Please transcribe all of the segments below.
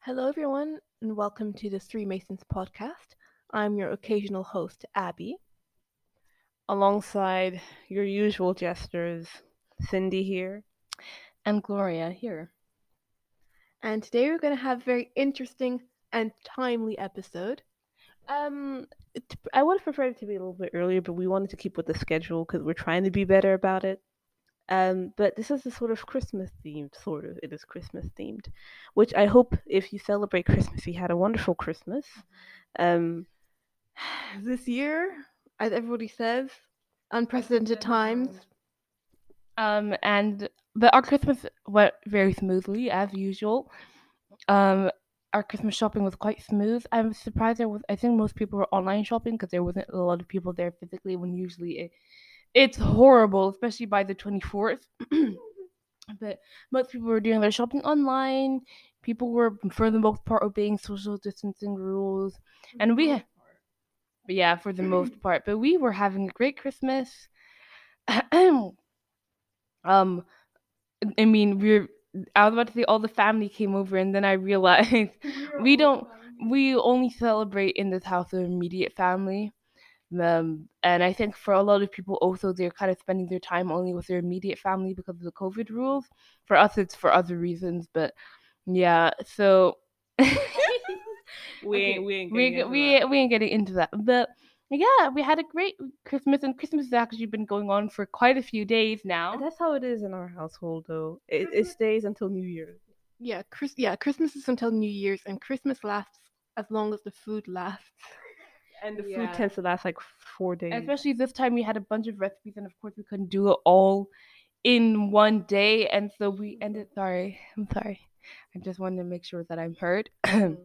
Hello, everyone, and welcome to the Three Masons podcast. I'm your occasional host, Abby, alongside your usual jesters, Cindy here. and Gloria here. And today we're going to have a very interesting and timely episode. Um, it, I would have preferred it to be a little bit earlier, but we wanted to keep with the schedule because we're trying to be better about it. Um, but this is a sort of Christmas themed, sort of. It is Christmas themed, which I hope if you celebrate Christmas, you had a wonderful Christmas. Um, this year, as everybody says, unprecedented times. Um, and but our Christmas went very smoothly as usual. Um, our Christmas shopping was quite smooth. I'm surprised there was. I think most people were online shopping because there wasn't a lot of people there physically. When usually it, it's horrible, especially by the twenty fourth. but most people were doing their shopping online. People were, for the most part, obeying social distancing rules, and we. Yeah, for the most part. But we were having a great Christmas. um, I mean, we're. I was about to say all the family came over, and then I realized we don't. We only celebrate in this house of immediate family. Um, and I think for a lot of people, also they're kind of spending their time only with their immediate family because of the COVID rules. For us, it's for other reasons, but yeah. So We Okay, ain't, we ain't we we we ain't getting into that, but yeah, we had a great Christmas, and Christmas has actually been going on for quite a few days now. That's how it is in our household, though. It, it stays until New Year's. Yeah, Chris. Yeah, Christmas is until New Year's, and Christmas lasts as long as the food lasts. And the Yeah. food tends to last like four days. Especially this time, we had a bunch of recipes, and of course, we couldn't do it all in one day, and so we mm-hmm. ended. Sorry, I'm sorry. I just wanted to make sure that I'm heard. Mm-hmm.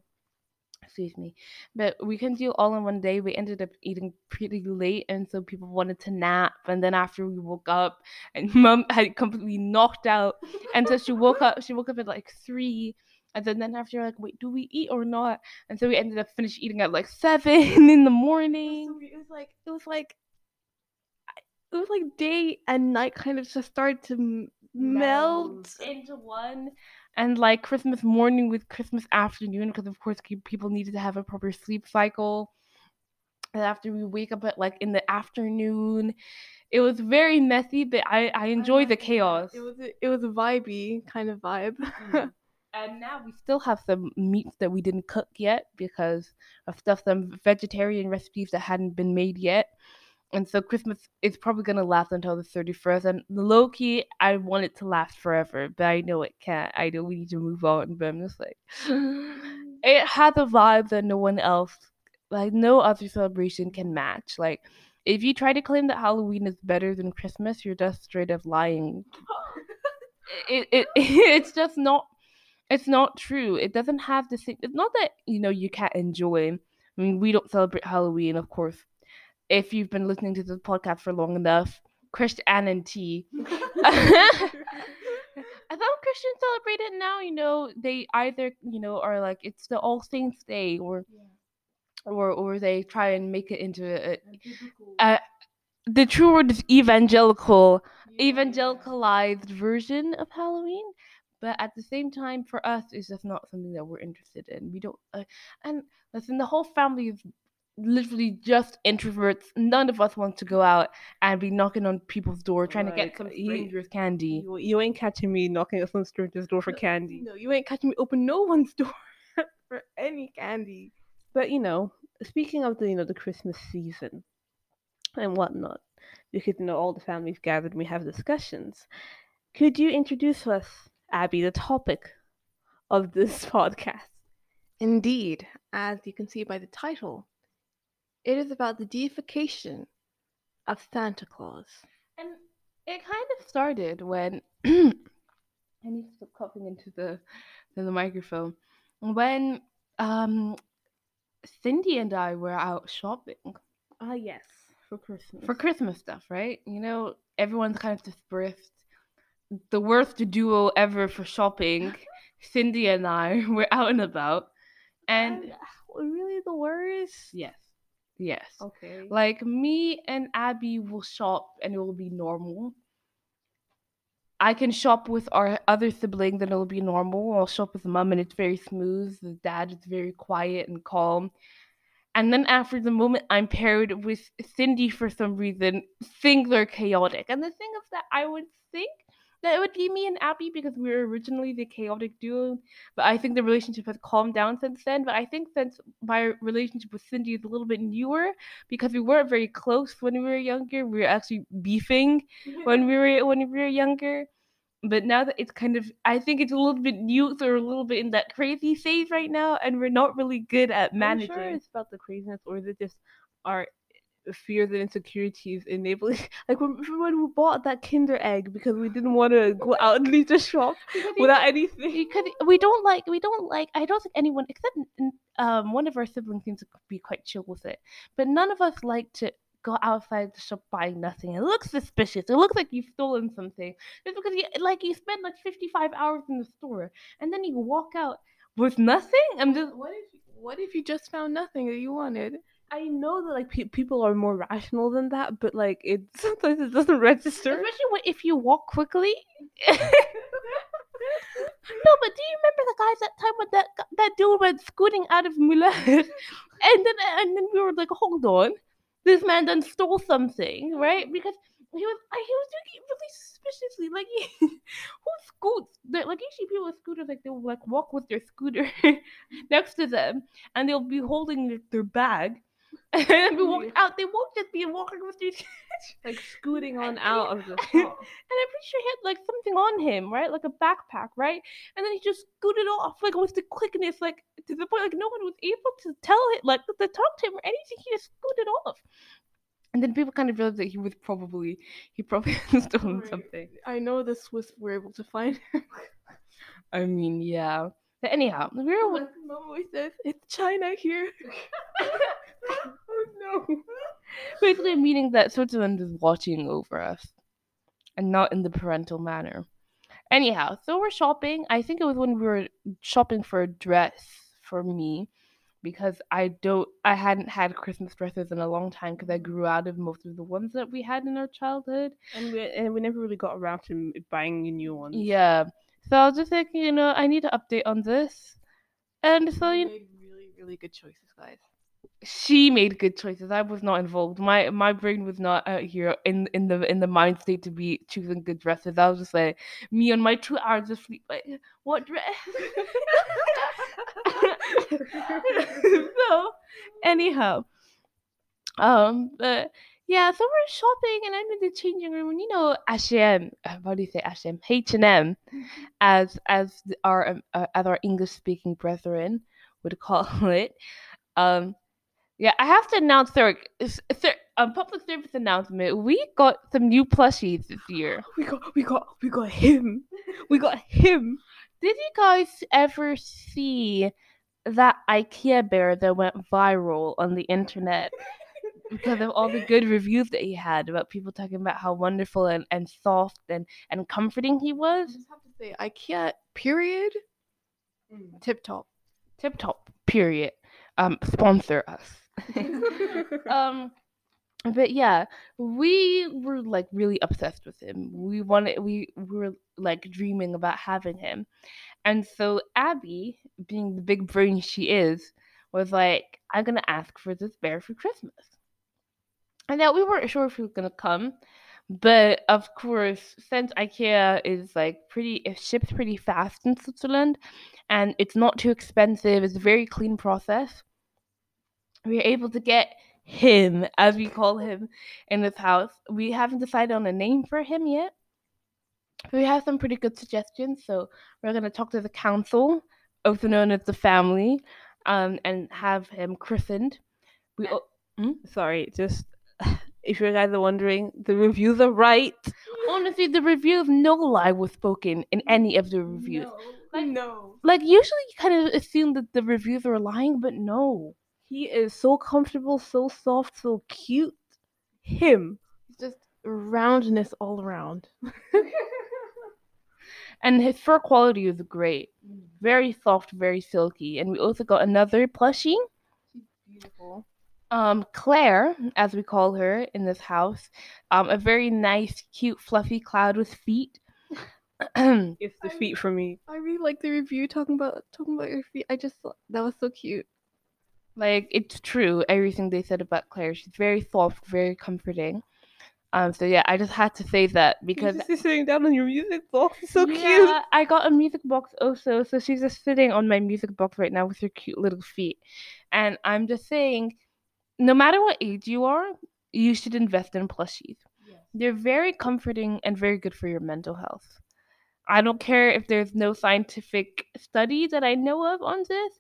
Excuse me, but we couldn't do it all in one day. We ended up eating pretty late, and so people wanted to nap. And then after we woke up, and mom had completely knocked out, and so she woke up. She woke up at like three. And then, then after, like, wait, do we eat or not? And so we ended up finished eating at like seven in the morning. It was like it was like it was like day and night kind of just started to m- melt. into one and like christmas morning with christmas afternoon because of course people needed to have a proper sleep cycle and after we wake up at like in the afternoon it was very messy but i i enjoy the chaos It was a, it was a vibey kind of vibe. Mm-hmm. And now we still have some meats that we didn't cook yet because of stuff some vegetarian recipes that hadn't been made yet. And so christmas is probably going to last until the 31st and low key i want it to last forever but i know it can't. I know we need to move on but i'm just like it has a vibe that no one else like no other celebration can match. Like if you try to claim that halloween is better than christmas you're just straight up lying. It, it it's just not it's not true. It doesn't have the same. It's not that you know you can't enjoy. I mean, we don't celebrate Halloween, of course. If you've been listening to this podcast for long enough, Christianity. I thought Christians celebrate it now. You know, they either you know are like it's the All Saints Day, or or or they try and make it into a, a the true word is evangelical evangelicalized version of Halloween. But at the same time, for us, it's just not something that we're interested in. We don't, uh, and listen, the whole family is literally just introverts. None of us want to go out and be knocking on people's door trying to get some strangers candy. You, you ain't catching me knocking on some stranger's door for candy. No, you ain't catching me open no one's door for any candy. But you know, speaking of the you know the Christmas season and whatnot, because you know all the families gathered and we have discussions. Could you introduce us, Abby, the topic of this podcast? Indeed, as you can see by the title, it is about the deification of Santa Claus. And it kind of started when I need to stop coughing into the to the microphone. When um Cindy and I were out shopping Ah, yes, for Christmas. for Christmas stuff, right? You know, everyone's kind of dispersed. The worst duo ever for shopping. Cindy and I were out and about, and And uh, really the worst? yes, yes, Okay. like me and Abby will shop and it will be normal. I can shop with our other sibling, then it'll be normal. I'll shop with mom and it's very smooth. The dad is very quiet and calm. And then after the moment I'm paired with Cindy for some reason, things are chaotic. And the thing is that I would think that it would be me and Abby because we were originally the chaotic duo. But I think the relationship has calmed down since then. But I think since my relationship with Cindy is a little bit newer because we weren't very close when we were younger, we were actually beefing when we were when we were younger but now that it's kind of i think it's a little bit new so we're a little bit in that crazy phase right now and we're not really good at managing sure it's about the craziness or is it just our fears and insecurities enabling like when, when we bought that kinder egg because we didn't want to go out and leave the shop without anything because we don't like we don't like i don't think anyone except um one of our siblings seems to be quite chill with it but none of us like to go outside the shop buying nothing. It looks suspicious. It looks like you've stolen something. Just because you like you spend like fifty five hours in the store and then you walk out with nothing. I'm just what if what if you just found nothing that you wanted? I know that like pe- people are more rational than that, but like it sometimes it doesn't register. Especially when, if you walk quickly. no, but do you remember the guys that time when that that dude went scooting out of Mulan, and then and then we were like, hold on, this man then stole something, right? Because he was he was doing it really suspiciously. Like he, who scoots? Like usually people with scooters, like they'll like walk with their scooter next to them, and they'll be holding their bag, and then we walk out. They won't just be walking with their like scooting on out of the and I'm pretty sure he had like something on him, right? Like a backpack, right? And then he just scooted off, like with the quickness, like to the point like no one was able to tell him, like to talk to him or anything. He just scooted off. And then people kind of realized that he was probably he probably stolen right. something. I know the Swiss were able to find him. I mean, yeah. But anyhow, we were oh, with Mom always says it's China here. Oh no. Basically meaning that Switzerland is watching over us. And not in the parental manner. Anyhow, so we're shopping. I think it was when we were shopping for a dress for me because I don't I hadn't had Christmas dresses in a long time because I grew out of most of the ones that we had in our childhood. And we and we never really got around to buying a new ones. Yeah. So I was just thinking, you know, I need to update on this. And so you made really, really good choices, guys she made good choices. I was not involved. My my brain was not out here in in the in the mind state to be choosing good dresses. I was just like me on my two hours of sleep. Like what dress? so anyhow, um, but yeah, so we're shopping and I'm in the changing room and you know H&M, what do you say H&M, H&M, as as our um, uh, as our English speaking brethren would call it. Um, yeah, I have to announce there a public service announcement. We got some new plushies this year. We got we got we got him. We got him. Did you guys ever see that IKEA bear that went viral on the internet? because of all the good reviews that he had about people talking about how wonderful and, and soft and, and comforting he was. I just have to say, IKEA, period, mm. tip top. Tip top, period. Um, sponsor us. um, but yeah, we were like really obsessed with him. We wanted, we, we were like dreaming about having him. And so Abby, being the big brain she is, was like, I'm gonna ask for this bear for Christmas. And now we weren't sure if he was gonna come, but of course, since IKEA is like pretty, it ships pretty fast in Switzerland, and it's not too expensive. It's a very clean process we are able to get him, as we call him, in this house. We haven't decided on a name for him yet. We have some pretty good suggestions, so we're gonna talk to the council, also known as the family, um, and have him christened. We hmm? sorry, just if you guys are wondering, the reviews are right. Honestly, the reviews no lie was spoken in any of the reviews. No, like, no. Like usually you kind of assume that the reviews are lying, but no. He is so comfortable, so soft, so cute. Him. He's just roundness all around. and his fur quality is great. Very soft, very silky. And we also got another plushie. Beautiful. Um, Claire, as we call her in this house, um, a very nice, cute, fluffy cloud with feet. it's the feet for me. I really like the review talking about talking about your feet. I just that was so cute. Like it's true everything they said about Claire. She's very soft, very comforting. Um, so yeah, I just had to say that because she's sitting down on your music box. So yeah, cute. I got a music box also, so she's just sitting on my music box right now with her cute little feet. And I'm just saying, no matter what age you are, you should invest in plushies. Yes. They're very comforting and very good for your mental health. I don't care if there's no scientific study that I know of on this,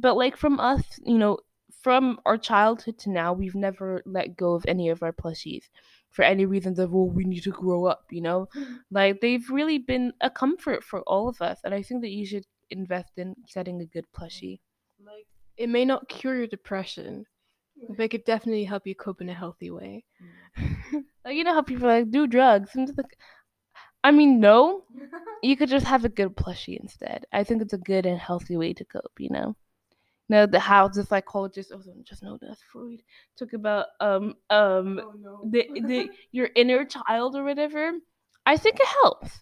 but like from us, you know, from our childhood to now, we've never let go of any of our plushies for any reasons of well we need to grow up you know? Mm-hmm. like they've really been a comfort for all of us and i think that you should invest in getting a good plushie. Like it may not cure your depression but it could definitely help you cope in a healthy way. Mm. like you know how people like do drugs and like i mean no. You could just have a good plushie instead. I think it's a good and healthy way to cope you know know the how the psychologist oh just know that Freud talk about um um oh, no. the the your inner child or whatever. I think it helps.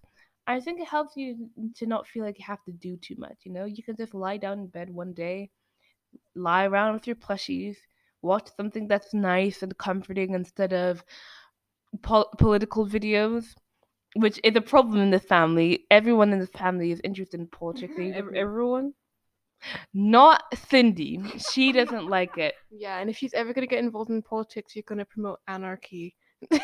I think it helps you to not feel like you have to do too much. You know, you can just lie down in bed one day, lie around with your plushies, watch something that's nice and comforting instead of po- political videos which is a problem in this family. Everyone in this family is interested in politics. Everyone? Not Cindy. She doesn't like it. Yeah, and if she's ever gonna get involved in politics, you're gonna promote anarchy.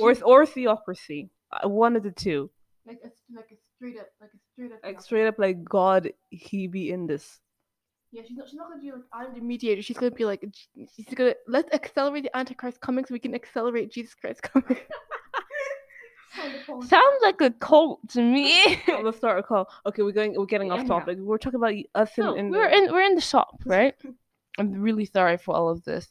or or theocracy. Uh, one of the two. Like a like a straight up like a straight up like straight up like God he be in this. Yeah, she's not. She's not gonna be like I'm the mediator. She's gonna be like she's gonna let's accelerate the Antichrist coming so we can accelerate Jesus Christ coming. Sounds like a cult to me. Let's start a cult. Okay, we're going. We're getting off topic. We're talking about us no, in, we're the... in. We're in the shop, right? I'm really sorry for all of this.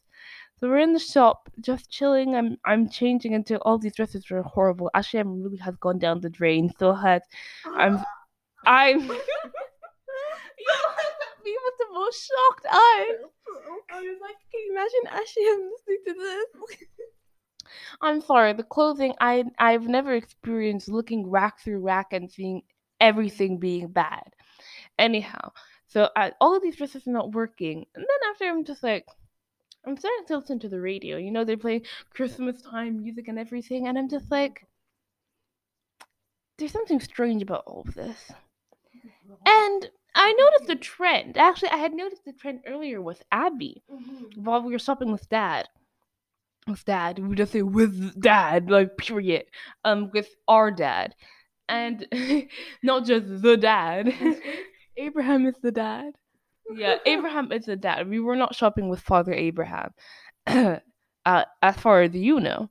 So we're in the shop, just chilling. I'm I'm changing into all these dresses are horrible. Actually, I'm really has gone down the drain. So had I'm I'm. you me with the most shocked eyes. I was like, can you imagine Ashley listening to this? I'm sorry, the clothing I I've never experienced looking rack through rack and seeing everything being bad. Anyhow, so I, all of these dresses are not working, and then after I'm just like, I'm starting to listen to the radio. You know, they're playing Christmas time music and everything, and I'm just like, there's something strange about all of this. And I noticed a trend. Actually, I had noticed the trend earlier with Abby mm-hmm. while we were shopping with Dad with dad. We just say with dad, like period. Um, with our dad, and not just the dad. Abraham is the dad. Yeah, Abraham is the dad. We were not shopping with Father Abraham, uh, as far as you know.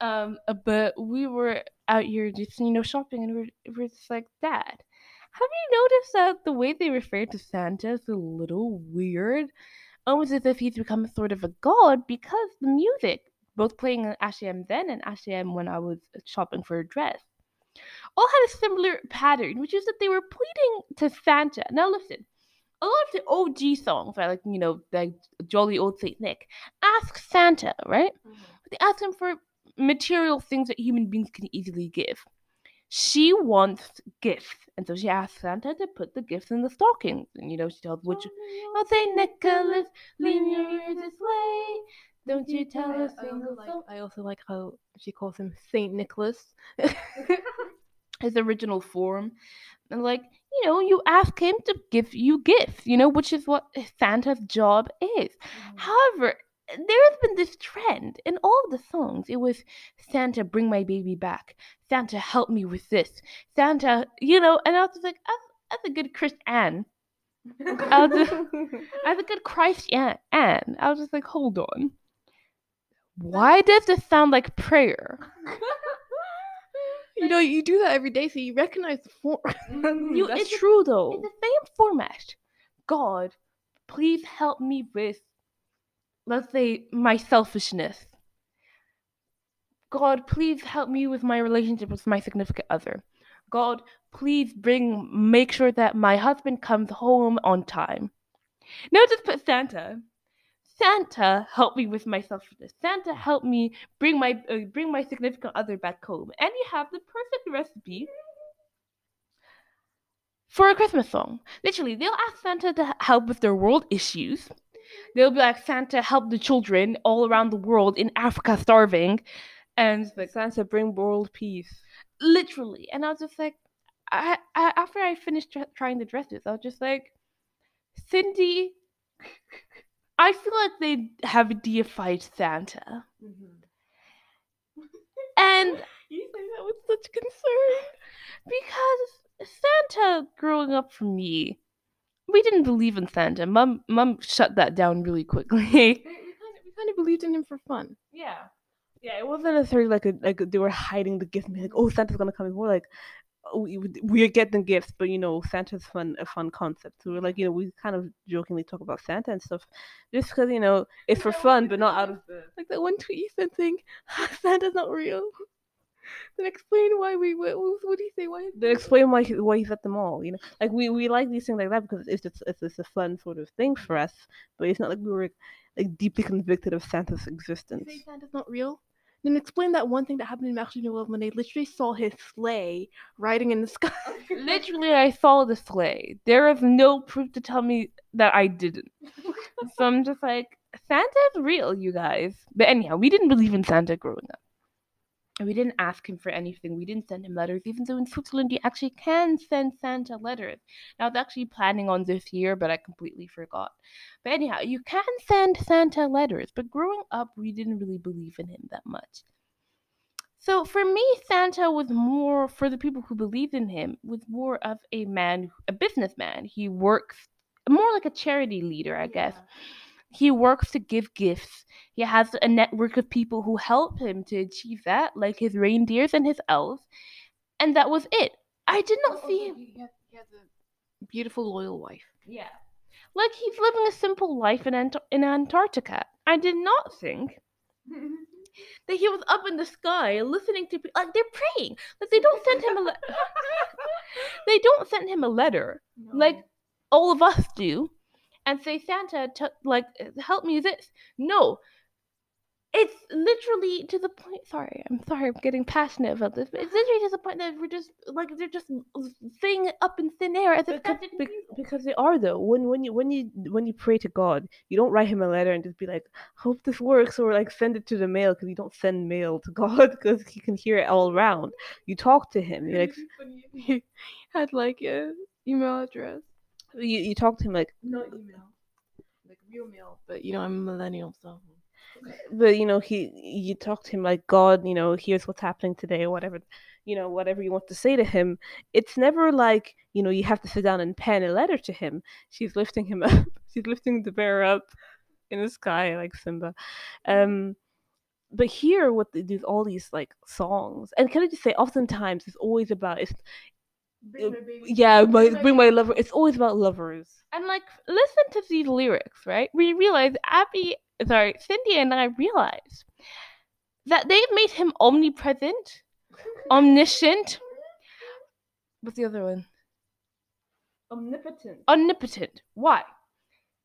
um, but we were out here just you know shopping, and we're we're just like, Dad, have you noticed that the way they refer to Santa is a little weird? Almost as if he's become sort of a god because the music, both playing H&M then and H&M when I was shopping for a dress, all had a similar pattern, which is that they were pleading to Santa. Now listen, a lot of the OG songs, right, like you know, like Jolly Old Saint Nick, ask Santa, right? Mm-hmm. They ask him for material things that human beings can easily give she wants gifts. And so she asks Santa to put the gifts in the stockings. And you know, she tells which oh, St. Nicholas, lean your ears this way. Don't you tell a single like, I also like how she calls him Saint Nicholas. His original form. And like, you know, you ask him to give you gifts, you know, which is what Santa's job is. Mm. However, there has been this trend in all of the songs. It was Santa, bring my baby back. Santa, help me with this. Santa, you know, and I was like, that's, a good Christian. I was, as a good Christ Anne. I was just like, hold on. Why does this sound like prayer? you know, you do that every day, so you recognize the form. you, That's true, though. It's the same format. God, please help me with let's say my selfishness. God, please help me with my relationship with my significant other. God, please bring make sure that my husband comes home on time. Now just put Santa. Santa help me with my selfishness. Santa help me bring my uh, bring my significant other back home. And you have the perfect recipe for a Christmas song. Literally, they'll ask Santa to help with their world issues. They'll be like, Santa, help the children all around the world in Africa starving. And like, Santa, bring world peace. Literally. And I was just like, I, I after I finished tra- trying the dresses, I was just like, Cindy, I feel like they have deified Santa. Mm-hmm. and you say that with such concern because Santa growing up for me, we didn't believe in Santa. Mom, mom shut that down really quickly. we, kind of, we kind of believed in him for fun. Yeah. Yeah, it wasn't necessarily like a like they were hiding the gift, like, oh, Santa's gonna come. It's more like oh, we we're getting gifts, but you know, Santa's fun a fun concept. So we're like, you know, we kind of jokingly talk about Santa and stuff, just because you know it's for fun, but not out of the like that one tweet you said saying Santa's not real. Then explain why we what, what do you say why? Then explain why why he's at the mall. You know, like we we like these things like that because it's just it's just a fun sort of thing for us. But it's not like we were like deeply convicted of Santa's existence. You say Santa's not real. Then explain that one thing that happened in Actually No Love when they literally saw his sleigh riding in the sky. literally, I saw the sleigh. There is no proof to tell me that I didn't. so I'm just like, Santa's real, you guys. But anyhow, we didn't believe in Santa growing up. We didn't ask him for anything. We didn't send him letters, even though in Switzerland you actually can send Santa letters. Now, I was actually planning on this year, but I completely forgot. But anyhow, you can send Santa letters, but growing up, we didn't really believe in him that much. So for me, Santa was more, for the people who believed in him, was more of a man, a businessman. He works more like a charity leader, I guess. He works to give gifts. He has a network of people who help him to achieve that, like his reindeers and his elves. And that was it. I did not oh, see him. He has, he has, a beautiful, loyal wife. Yeah. Like he's living a simple life in, Ant- in Antarctica. I did not think that he was up in the sky listening to like they're praying. Like they don't send him a le- they don't send him a letter no. like all of us do and say, Santa, t- like, help me this. No. It's literally to the point. Sorry, I'm sorry, I'm getting passionate about this, but it's literally to the point that we're just like they're just saying it up in thin air as if because, because they are though. When when you when you when you pray to God, you don't write him a letter and just be like, "Hope this works," or like send it to the mail because you don't send mail to God because He can hear it all around. You talk to Him. You like had like a email address you, you talk to him like not email, like real mail. But you know, I'm a millennial, so. But you know, he you talk to him like God. You know, here's what's happening today, or whatever. You know, whatever you want to say to him. It's never like you know you have to sit down and pen a letter to him. She's lifting him up. She's lifting the bear up in the sky like Simba. Um, but here with there's all these like songs and can i just say oftentimes it's always about it's Uh, bring my yeah, my, bring my lover. It's always about lovers. And like, listen to these lyrics, right? We realize Abby, sorry, Cindy and I realize that they've made him omnipresent, omniscient. What's the other one? Omnipotent. Omnipotent. Why?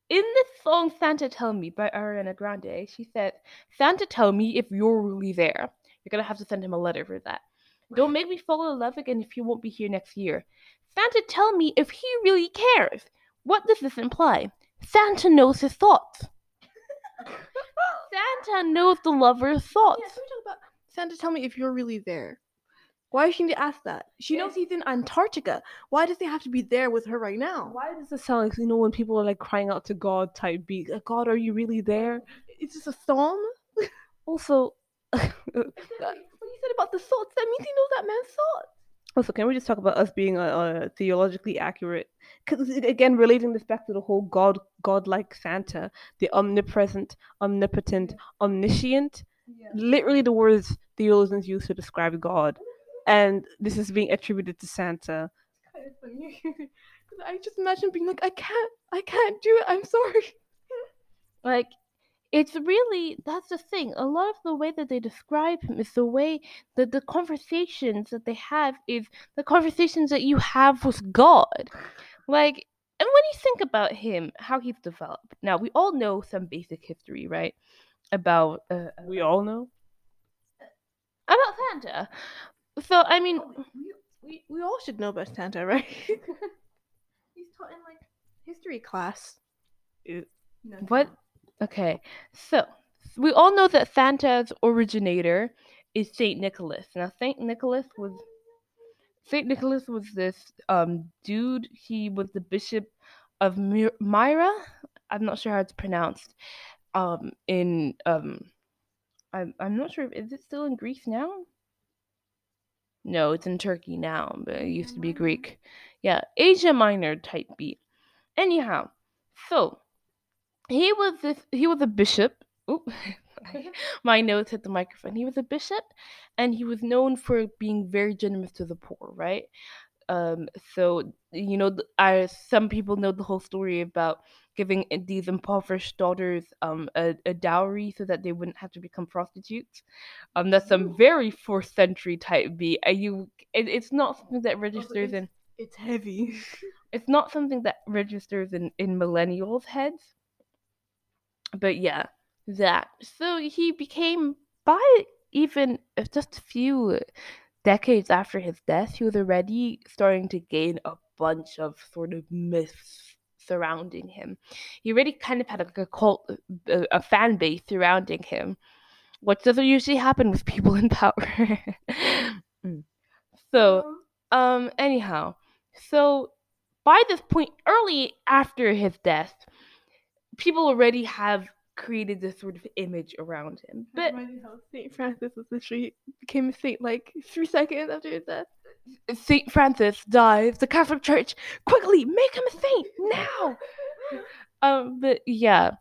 In this song Santa Tell Me by Ariana Grande, she said, Santa tell me if you're really there. You're gonna have to send him a letter for that. Don't make me fall in love again if you won't be here next year. Santa, tell me if he really cares. What does this imply? Santa knows his thoughts. Santa knows the lover's thoughts. Yeah, so we talk about Santa, tell me if you're really there. Why does she need to ask that? She knows he's in Antarctica. Why does he have to be there with her right now? Why does it sound like you know when people are like crying out to God type beat? God, are you really there? Is this a psalm? also, said about the thoughts, that means he knows that man's thoughts. Also, can we just talk about us being uh, uh, theologically accurate? Because again, relating this back to the whole God, God-like Santa, the omnipresent, omnipotent, omniscient. Yeah. Literally, the words theologians use to describe God, and this is being attributed to Santa. It's kind of funny. I just imagine being like, I can't, I can't do it. I'm sorry. like it's really that's the thing. A lot of the way that they describe him is the way that the conversations that they have is the conversations that you have with God. Like and when you think about him, how he's developed, now we all know some basic history, right? About uh, we all know about Santa. So I mean, oh, we, we we all should know about Santa, right? He's taught in like history class. It, no, what? Okay, so we all know that Santa's originator is Saint Nicholas. Now, Saint Nicholas was Saint Nicholas was this um dude. He was the bishop of Myra. I'm not sure how it's pronounced. Um, in um, I'm I'm not sure. Is it still in Greece now? No, it's in Turkey now, but it used to be Greek. Yeah, Asia Minor type beat. Anyhow, so he was this. He was a bishop. Oop, my notes hit the microphone. He was a bishop, and he was known for being very generous to the poor. Right. Um. So you know, I some people know the whole story about giving these impoverished daughters um a, a dowry so that they wouldn't have to become prostitutes. Um. That's some very fourth century type B. And you, it, it's not something that registers in. It's heavy. it's not something that registers in in millennials' heads. But yeah, that. So he became by even uh, just a few decades after his death, he was already starting to gain a bunch of sort of myths surrounding him. He already kind of had like a cult, a, a fan base surrounding him, which doesn't usually happen with people in power. mm. So, um, anyhow, so by this point, early after his death, people already have created this sort of image around him. But Saint Francis was literally became a saint like three seconds after his death. Saint Francis dies. The Catholic Church quickly make him a saint now. um, but yeah,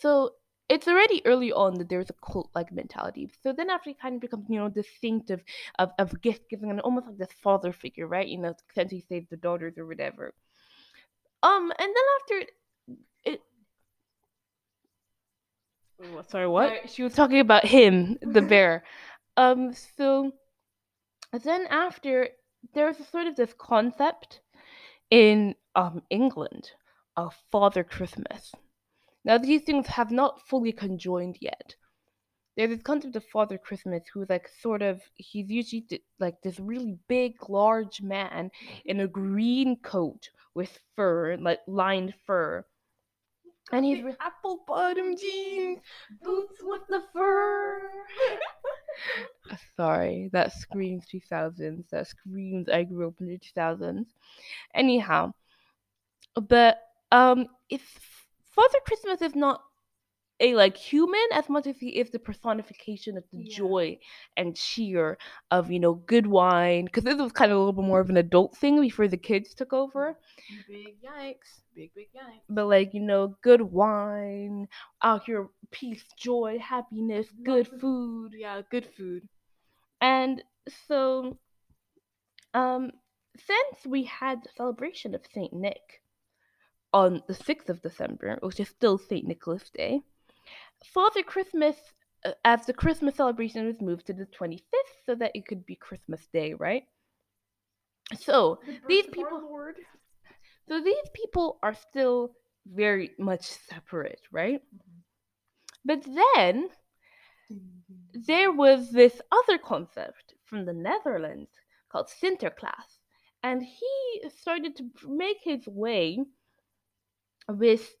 so it's already early on that there's a cult like mentality. So then after he kind of becomes, you know, the saint of, of, of gift giving and almost like this father figure, right? You know, since he saved the daughters or whatever. Um, and then after it Sorry, what? she was talking about him, the bear. um, so then after there's a sort of this concept in um England of Father Christmas. Now, these things have not fully conjoined yet. There's this concept of Father Christmas who's like sort of, he's usually like this really big, large man in a green coat with fur, like lined fur. And he's with apple bottom jeans, boots with the fur. Sorry, that screams 2000s. That screams I grew up in the 2000s. Anyhow, but um, if Father Christmas is not a like human as much as he is the personification of the yeah. joy and cheer of you know good wine because this was kind of a little bit more of an adult thing before the kids took over. Big yikes big big yikes. But like you know good wine out here peace joy happiness good food. Yeah good food. And so um since we had the celebration of saint nick on the 6th of december which is still saint nicholas day Father Christmas, uh, as the Christmas celebration was moved to the 25th so that it could be Christmas Day, right? So these people, so these people are still very much separate, right? Mm-hmm. But then there was this other concept from the Netherlands called Sinterklaas, and he started to make his way with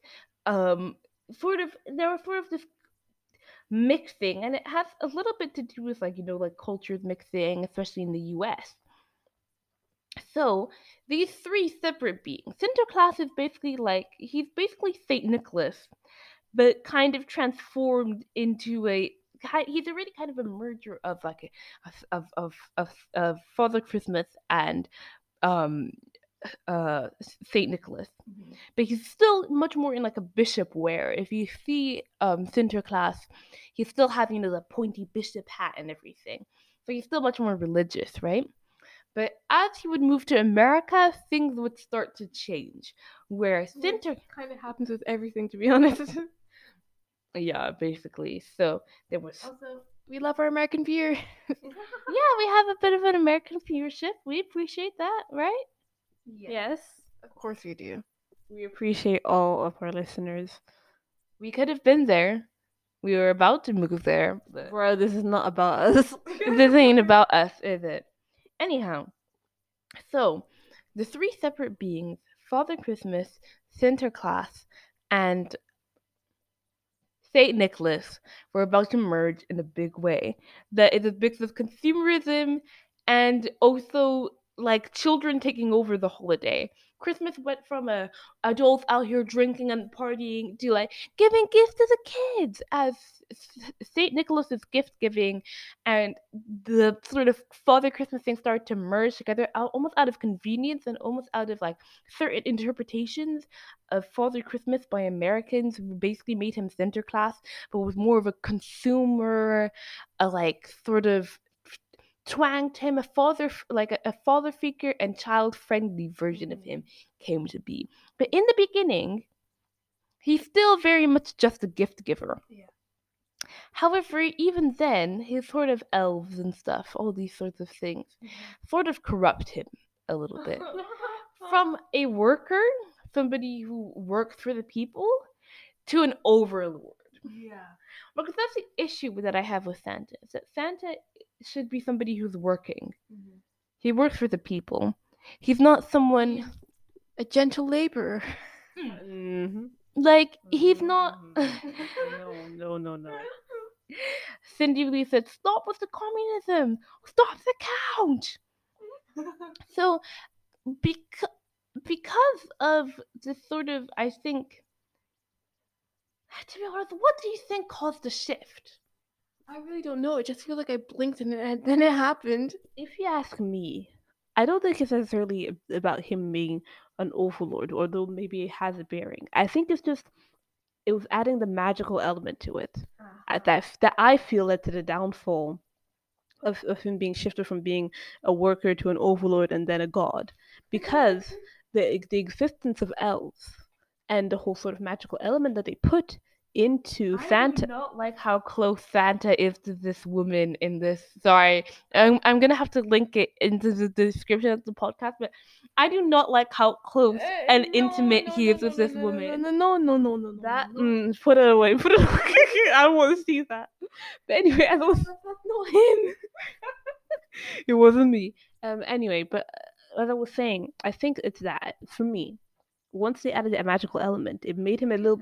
um, sort of there was sort of this mixing and it has a little bit to do with like you know like cultures mixing especially in the us so these three separate beings sinterklaas is basically like he's basically saint nicholas but kind of transformed into a he's already kind of a merger of like a, of of of, of father christmas and um uh Saint Nicholas, mm-hmm. but he's still much more in like a bishop wear. If you see um Sinterklaas, he's still having you know, the pointy bishop hat and everything, so he's still much more religious, right? But as he would move to America, things would start to change. Where Sinter kind of happens with everything, to be honest. yeah, basically. So there was also we love our American viewer. yeah, we have a bit of an American viewership. We appreciate that, right? Yes. yes. course we do. We appreciate all of our listeners. We could have been there. We were about to move there. But... Bro, this is not about us. this ain't about us, is it? Anyhow, so the three separate beings, Father Christmas, Sinterklaas, and St. Nicholas, were about to merge in a big way. That is a mix of consumerism and also like children taking over the holiday. Christmas went from a adults out here drinking and partying to like giving gifts to the kids as Saint Nicholas's gift giving and the sort of Father Christmas thing started to merge together out, almost out of convenience and almost out of like certain interpretations of Father Christmas by Americans who basically made him Sinterklaas but was more of a consumer, a like sort of twanged him a father like a, a father figure and child friendly version of him came to be but in the beginning he's still very much just a gift giver yeah. however even then his sort of elves and stuff all these sorts of things mm-hmm. sort of corrupt him a little bit from a worker somebody who works for the people to an overlord yeah because that's the issue that I have with Santa. Is that Santa should be somebody who's working. Mm-hmm. He works for the people. He's not someone a gentle laborer. Mm-hmm. Like he's not. Mm-hmm. no, no, no, no. Cindy Lee said, "Stop with the communism. Stop the count." so, because because of this sort of, I think. To be honest, what do you think caused the shift? I really don't know. It just feels like I blinked and, then it happened. If you ask me, I don't think it's necessarily about him being an overlord, although maybe it has a bearing. I think it's just it was adding the magical element to it uh-huh. that that I feel led to the downfall of, of him being shifted from being a worker to an overlord and then a god, because the the existence of elves and the whole sort of magical element that they put into I Santa. I don't like how close Santa is to this woman in this. Sorry, I'm, I'm gonna have to link it into the description of the podcast, but I do not like how close uh, and no, intimate no, he no, is with this woman. No, no, no, no, no, no. That mm, put it away. Put it away. I don't want to see that. But anyway, as I was, that's not him. it wasn't me. Um. Anyway, but uh, as I was saying, I think it's that for me. Once they added a magical element, it made him a little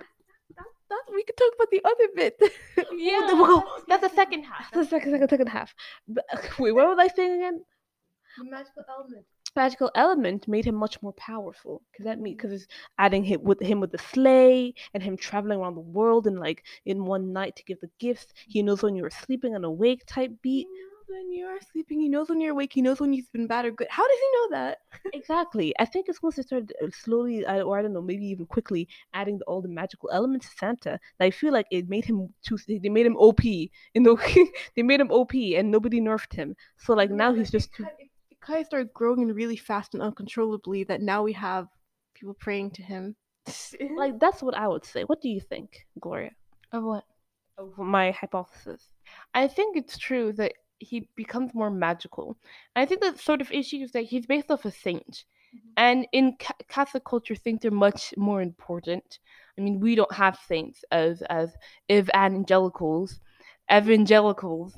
that we could talk about the other bit. Yeah, we'll go. That's the second half. That's the second, second, second half. But, wait, what was I saying again? The magical element. Magical element made him much more powerful because that means because mm. adding him with him with the sleigh and him traveling around the world and like in one night to give the gifts. He knows when you're sleeping and awake type beat when you are sleeping. He knows when you're awake. He knows when you've been bad or good. How does he know that? exactly. I think it's once they started uh, slowly, or I don't know, maybe even quickly adding all the magical elements to Santa. That I feel like it made him too. They made him OP. You know, they made him OP, and nobody nerfed him. So like yeah, now he's just. Too... It kind of started growing really fast and uncontrollably. That now we have people praying to him. like that's what I would say. What do you think, Gloria? Of what? Of my hypothesis. I think it's true that he becomes more magical. And I think the sort of issue is that he's based off a saint. Mm-hmm. And in ca- Catholic culture, saints are much more important. I mean, we don't have saints as as evangelicals, evangelicals,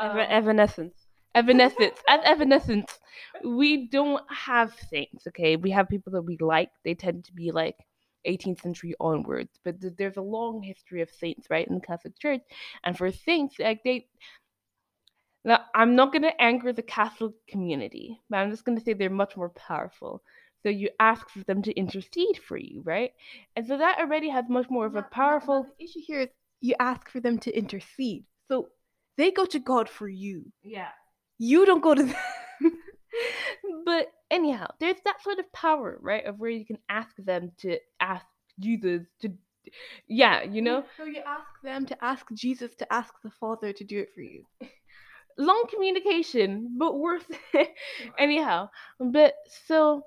um, evanescence, evanescence, as evanescence. We don't have saints. Okay, we have people that we like. They tend to be like 18th century onwards, but th- there's a long history of saints, right, in the Catholic Church. And for saints, like they now, I'm not going to anger the Catholic community, but I'm just going to say they're much more powerful. So you ask for them to intercede for you, right? And so that already has much more of a powerful. the issue here is you ask for them to intercede. So they go to God for you. Yeah. You don't go to them. but anyhow, there's that sort of power, right? Of where you can ask them to ask Jesus to yeah, you know? So you ask them to ask Jesus to ask the Father to do it for you long communication, but worth it. Anyhow, but so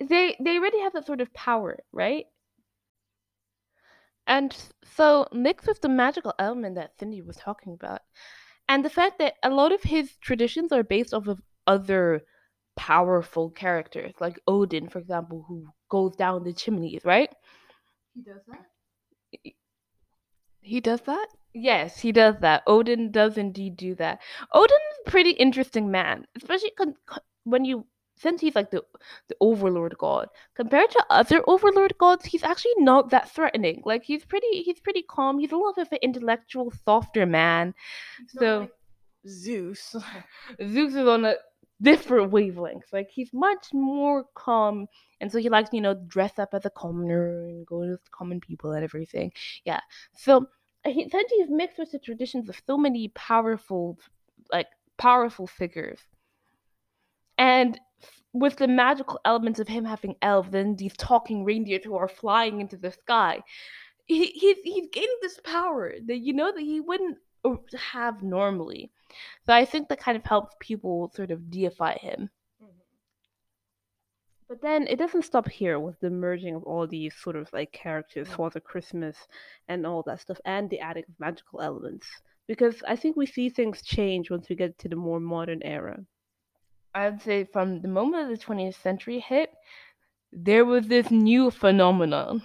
they they already have that sort of power, right? And so mixed with the magical element that Cindy was talking about, and the fact that a lot of his traditions are based off of other powerful characters, like Odin, for example, who goes down the chimneys, right? He does that. He does that? Yes, he does that. Odin does indeed do that. Odin's a pretty interesting man, especially con- con- when you since he's like the the overlord god compared to other overlord gods he's actually not that threatening. Like he's pretty he's pretty calm. He's a little bit of an intellectual softer man. He's so like zeus. Zeus is on a different wavelengths like he's much more calm and so he likes you know dress up as a commoner and go with common people and everything. Yeah. So he said he's mixed with the traditions of so many powerful like powerful figures and with the magical elements of him having elves and these talking reindeer who are flying into the sky, he, he's he's gaining this power that you know that he wouldn't uh, have normally. So I think that kind of helps people sort of deify him. But then it doesn't stop here with the merging of all these sort of like characters. Father Christmas and all that stuff, and the adding of magical elements. Because I think we see things change once we get to the more modern era. I'd say from the moment the 20th century hit, there was this new phenomenon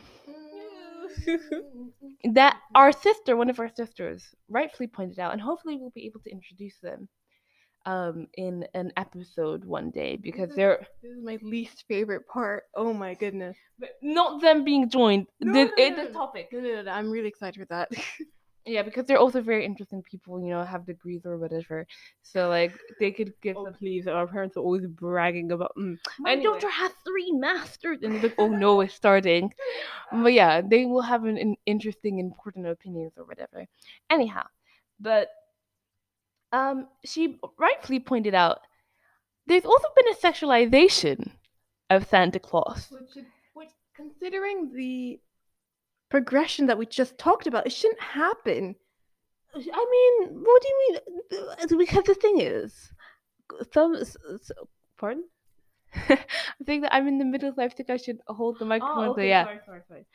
that our sister, one of our sisters, rightfully pointed out, and hopefully we'll be able to introduce them um, in an episode one day because they're. This is my least favorite part. Oh my goodness! But not them being joined. No, the, no, no, the topic. No, no, no, I'm really excited for that. Yeah, because they're also very interesting people, you know, have degrees or whatever. So like they could give oh, them. Please, our parents are always bragging about. Mm. My anyway. daughter has three masters, and like, oh no, it's starting. But yeah, they will have an, an interesting, important opinions or whatever. Anyhow, but um, she rightfully pointed out there's also been a sexualization of Santa Claus. Which, which considering the progression that we just talked about. It shouldn't happen. I mean, what do you mean? Because the thing is, some. Pardon? I think that I'm in the middle, so I think I should hold the microphone. Oh, okay, so yeah. Sorry, sorry, sorry.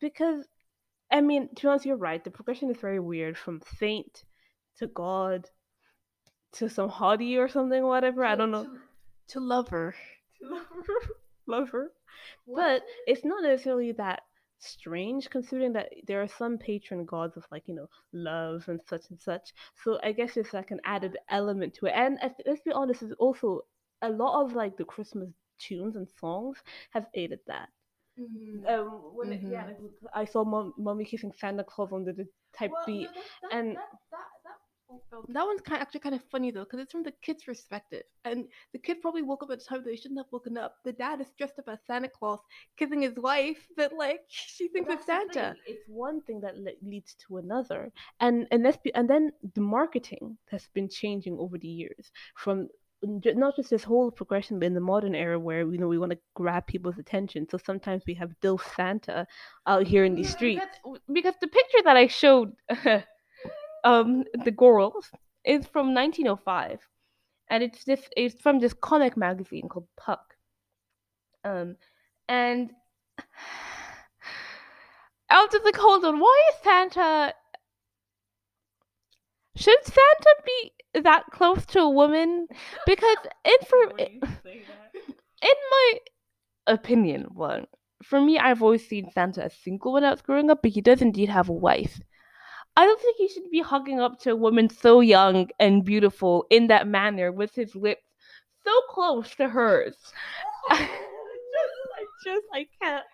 Because, I mean, to be honest, you're right. The progression is very weird from saint to God to some hottie or something, whatever. To, I don't know. To, to lover. To lover. lover. What? But it's not necessarily that strange considering that there are some patron gods of like you know love and such and such so i guess it's like an added element to it and let's be honest it's also a lot of like the christmas tunes and songs have aided that mm-hmm. um, when mm-hmm. it, yeah, like, I saw mom, mommy kissing Santa Claus under the type well, beat, no, that, and that, that, that one's kind of, actually kind of funny though, because it's from the kid's perspective, and the kid probably woke up at a time that he shouldn't have woken up. The dad is dressed up as Santa Claus, kissing his wife, but like she thinks it's Santa. It's one thing that le- leads to another, and and let's be, and then the marketing has been changing over the years from not just this whole progression, but in the modern era where you know we want to grab people's attention. So sometimes we have Dilf Santa out here in the mm, streets. Because the picture that I showed um, the girls is from 1905, and it's this it's from this comic magazine called Puck. Um, and I was just like, hold on, why is Santa? Should Santa be that close to a woman? Because in for in my opinion, one for me, I've always seen Santa as single when I was growing up, but he does indeed have a wife. I don't think he should be hugging up to a woman so young and beautiful in that manner with his lips so close to hers. I just, I can't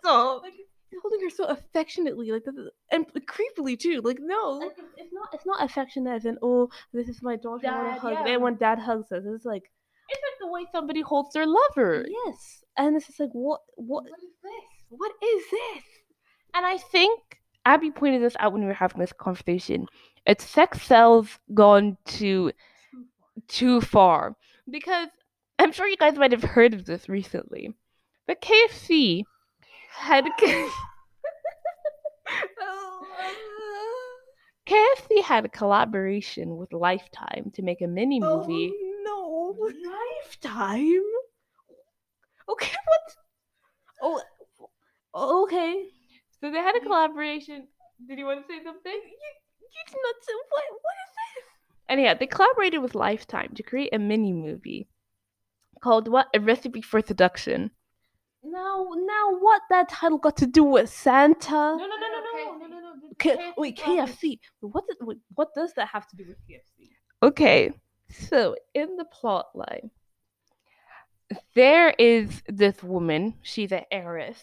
stop. Like, holding her so affectionately, like and creepily too. Like no, like, it's not. It's not affectionate as in oh, this is my daughter. Dad, I want to hug. Yeah. And when dad hugs us, it's like it's like the way somebody holds their lover. Yes, and it's just like what, what, what is this? What is this? And I think Abby pointed this out when we were having this conversation. It's sex sells gone too too far because I'm sure you guys might have heard of this recently. But KFC had oh. KFC had a collaboration with Lifetime to make a mini oh, movie. Oh no, Lifetime. Okay, what? Oh, okay. So they had a collaboration. Did you want to say something? You, you did not say what? What is this? And yeah, they collaborated with Lifetime to create a mini movie called what? A Recipe for Seduction. Now, now, what that title got to do with Santa? No, no, no, no, no, no, no, no. K- wait, KFC. What, does, wait, what does that have to do with KFC? Okay, so in the plot line, there is this woman. She's an heiress,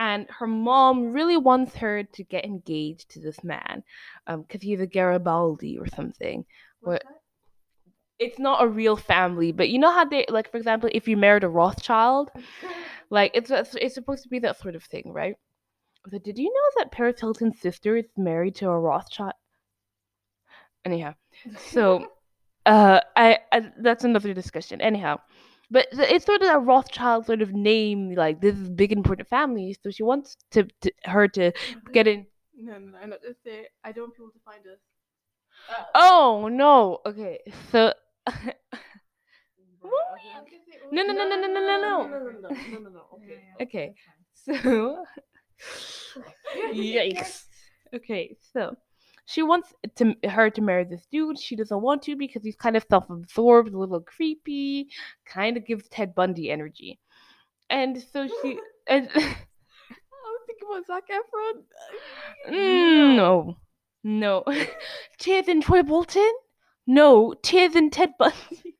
and her mom really wants her to get engaged to this man, um, because he's a Garibaldi or something. What? It's not a real family, but you know how they like, for example, if you married a Rothschild, like it's it's supposed to be that sort of thing, right? So did you know that Paris Hilton's sister is married to a Rothschild? Anyhow, so uh, I, I that's another discussion. Anyhow, but it's sort of a Rothschild sort of name, like this is big important family. So she wants to, to her to get in. No, no, no, not just say I don't want people to find us. Uh, oh no. Okay, so. no, no, no, no, no, no, no, no, no, no, no. Okay. So. Yikes. Okay, so she wants to her to marry this dude. She doesn't want to because he's kind of self-absorbed, a little creepy, kind of gives Ted Bundy energy. And so she and I was thinking about Zac Efron. Mm, no, no, Tears and Troy Bolton. No, Tears and Ted Bundy.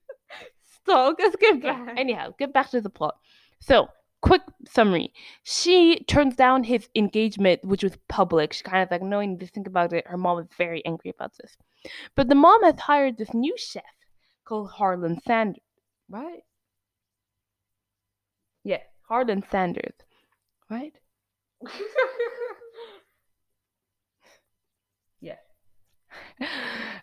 Stop. Let's get back. Anyhow, get back to the plot. So quick summary. She turns down his engagement which was public. She kind of like knowing to think about it her mom was very angry about this. But the mom has hired this new chef called harland sanders. Right yeah harland sanders. Right yeah.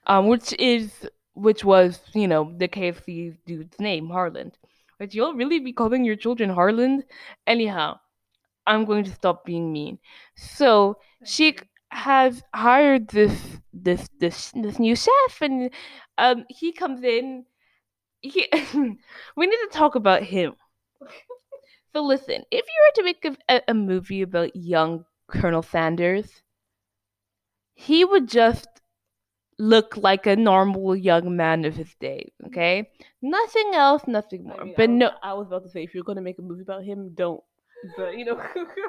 Um which is which was you know the kfc dude's name harland but you'll really be calling your children Harland? Anyhow, I'm going to stop being mean. So she has hired this this this this new chef, and um he comes in. He we need to talk about him. so listen, if you were to make a, a movie about young Colonel Sanders, he would just look like a normal young man of his day. Okay, nothing else, nothing more. I mean, but I, no, I was about to say if you're gonna make a movie about him, don't. But you know,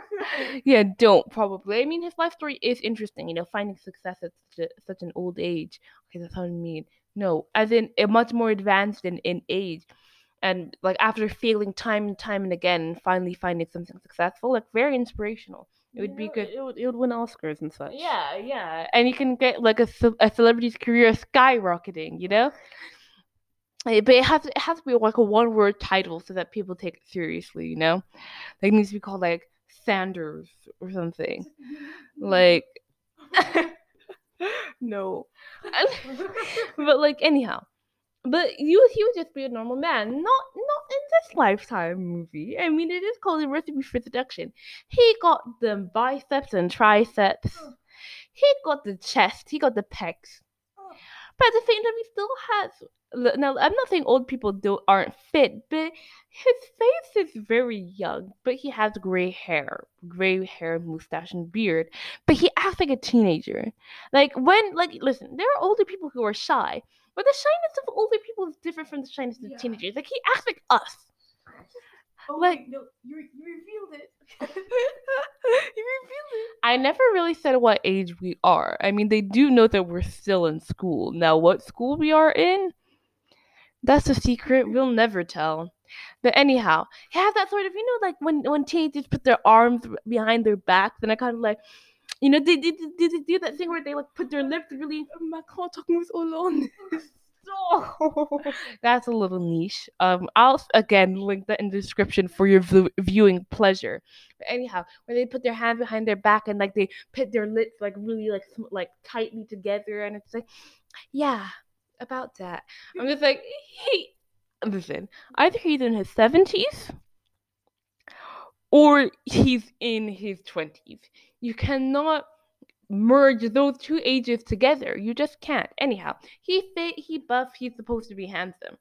yeah, don't probably. I mean, his life story is interesting. You know, finding success at such, a, such an old age. Okay, that's what I mean. No, as in a much more advanced in in age. And like after failing time and time and again, finally finding something successful, like very inspirational. It would be good. It would, it would win Oscars and such. Yeah, yeah. And you can get like a, a celebrity's career skyrocketing, you know? Eh, but it has it has to be like a one word title so that people take it seriously, you know? Like it needs to be called like Sanders or something. like No. but like anyhow. But you he would just be a normal man. Not not in this lifetime movie. I mean it is called a recipe for seduction. He got the biceps and triceps. He got the chest, he got the pecs. But at the same time he still has now I'm not saying old people don't aren't fit, but his face is very young. But he has gray hair, gray hair, mustache, and beard. But he acts like a teenager. Like when, like, listen, there are older people who are shy, but the shyness of older people is different from the shyness of yeah. teenagers. Like he acts like us. Oh, like no, you, you revealed it. you revealed it. I never really said what age we are. I mean, they do know that we're still in school. Now, what school we are in, that's a secret we'll never tell. But anyhow, have that sort of, you know, like when when teenagers put their arms behind their back, then I kind of like, you know, they did they, they, do that thing where they like put their lips really. My car talking with. That's a little niche. Um, I'll again link that in the description for your v- viewing pleasure. But anyhow, where they put their hand behind their back and like they put their lips like really like sm- like tightly together, and it's like, yeah, about that. I'm just like, he. Listen, either he's in his seventies or he's in his 20s. You cannot merge those two ages together. You just can't. Anyhow, he fit, he buff, he's supposed to be handsome.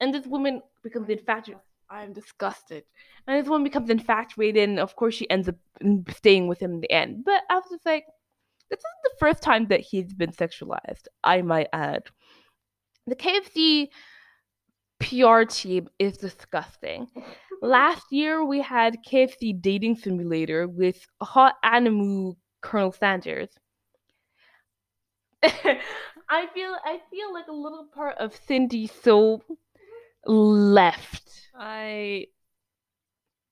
And this woman becomes infatuated. I am disgusted. And this woman becomes infatuated, and of course, she ends up staying with him in the end. But I was just like, this isn't the first time that he's been sexualized, I might add. The KFC PR team is disgusting. Last year we had KFC dating simulator with hot animu Colonel Sanders. I feel I feel like a little part of Cindy so left. I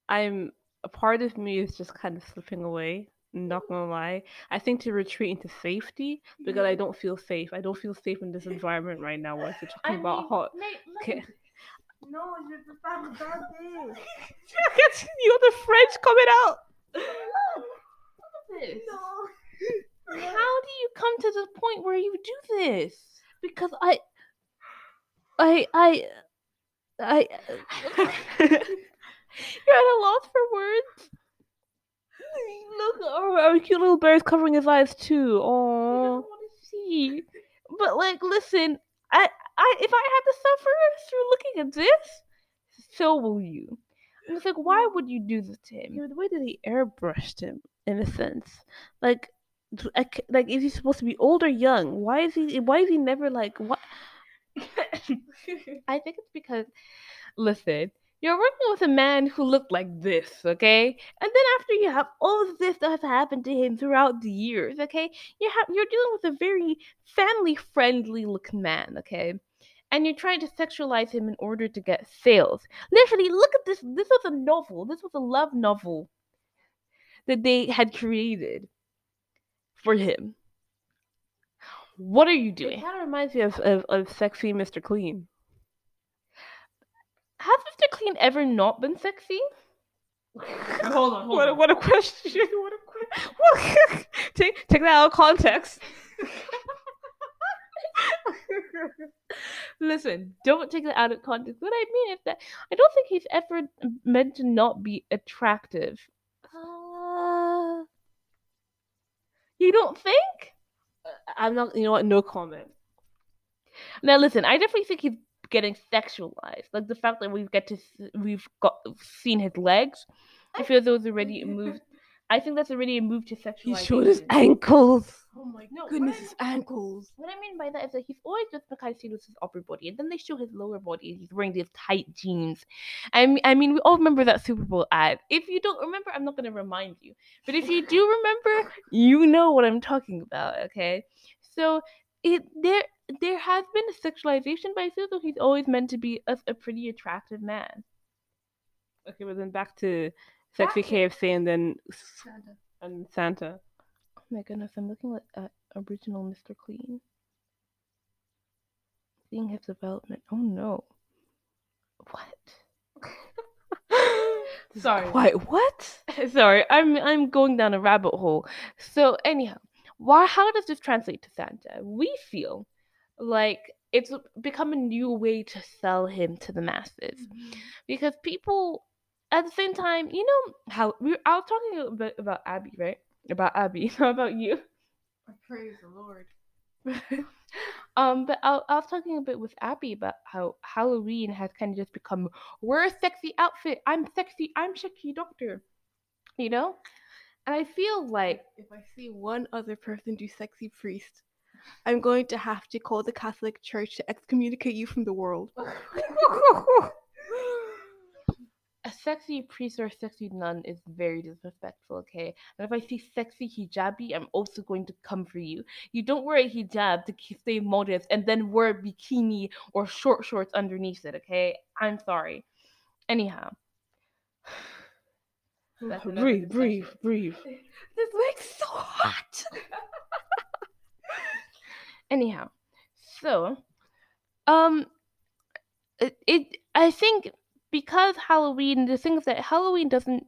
I'm a part of me is just kind of slipping away. Not gonna lie, I think to retreat into safety because I mm-hmm. don't feel safe. I don't feel safe in this environment right now. We're talking I about mean, hot. okay. No, you're just bad day. you got the French coming out. This. No. How do you come to the point where you do this? Because I, I, I, I. Uh, you're at a loss for words. Look, our, our cute little bear is covering his eyes too. Oh, want to see. But like, listen, I, I, if I had to suffer through looking at this, so will you. And it's like, why would you do this to him? You know, the way that he airbrushed him, in a sense, like, like, is he supposed to be old or young? Why is he? Why is he never like what? I think it's because, listen, you're working with a man who looked like this, okay? And then after you have all of this that has happened to him throughout the years, okay? You have you're dealing with a very family friendly looking man, okay? And you're trying to sexualize him in order to get sales. Literally, look at this. This was a novel. This was a love novel that they had created for him. What are you doing? It kind of reminds me of, of, of sexy Mr. Clean. Has Mr. Clean ever not been sexy? hold on, hold what, on. What a question. What a question. take, take that out of context. Listen, don't take that out of context. What I mean is that I don't think he's ever meant to not be attractive. Uh, you don't think? I'm not. You know what? No comment. Now listen, I definitely think he's getting sexualized. Like the fact that we've get to we've got seen his legs. I feel those already a move. I think that's already a move to sexualize. He showed his ankles. Oh my no, goodness, his ankles. What I mean by that is that he's always just kind of seen with his upper body, and then they show his lower body, and he's wearing these tight jeans. I mean, I mean, we all remember that Super Bowl ad. If you don't remember, I'm not going to remind you. But if you do remember, you know what I'm talking about. Okay, so it there there has been a sexualization, but I feel like he's always meant to be a, a pretty attractive man. Okay, but then back to sexy KFC and then Santa. and Santa. Oh my goodness, I'm looking at, uh, original Mr. Clean. Seeing his development. Oh no. What? Sorry. What? What? Sorry, I'm I'm going down a rabbit hole. So anyhow, why how does this translate to Santa? We feel like it's become a new way to sell him to the masses mm-hmm. because people at the same time you know how we i was talking a bit about abby right? About abby how about you. I praise the lord. Um but I, I was talking a bit with abby about how halloween has kind of just become we're a sexy outfit. I'm sexy. I'm sexy doctor. You know and i feel like if i see one other person do sexy priest I'm going to have to call the Catholic Church to excommunicate you from the world. a sexy priest or a sexy nun is very disrespectful, okay? And if I see sexy hijabi, I'm also going to come for you. You don't wear a hijab to stay modest and then wear a bikini or short shorts underneath it, okay? I'm sorry. Anyhow. Breathe, breathe, breathe. This makes so hot. Anyhow, so um it, it I think because Halloween the thing is that Halloween doesn't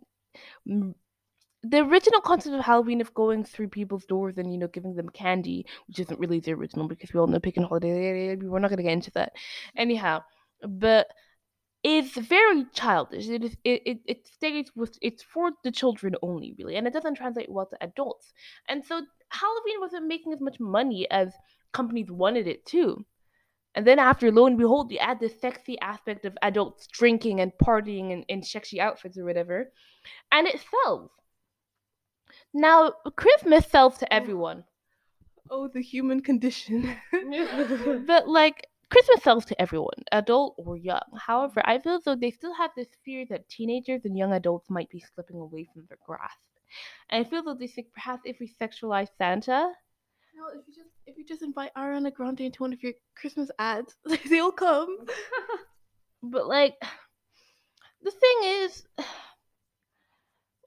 the original concept of Halloween of going through people's doors and you know giving them candy, which isn't really the original because we all know picking holiday. We're not gonna get into that. Anyhow, but it's very childish. It is it, it, it stays with it's for the children only really, and it doesn't translate well to adults. And so Halloween wasn't making as much money as companies wanted it to. And then after, lo and behold, you add the sexy aspect of adults drinking and partying in, in sexy outfits or whatever, and it sells. Now, Christmas sells to oh. everyone. Oh, the human condition. but like Christmas sells to everyone, adult or young. However, I feel as though they still have this fear that teenagers and young adults might be slipping away from their grasp. And I feel that they think perhaps if we sexualize Santa, no, if you just if you just invite Ariana Grande into one of your Christmas ads, they'll come. but like, the thing is,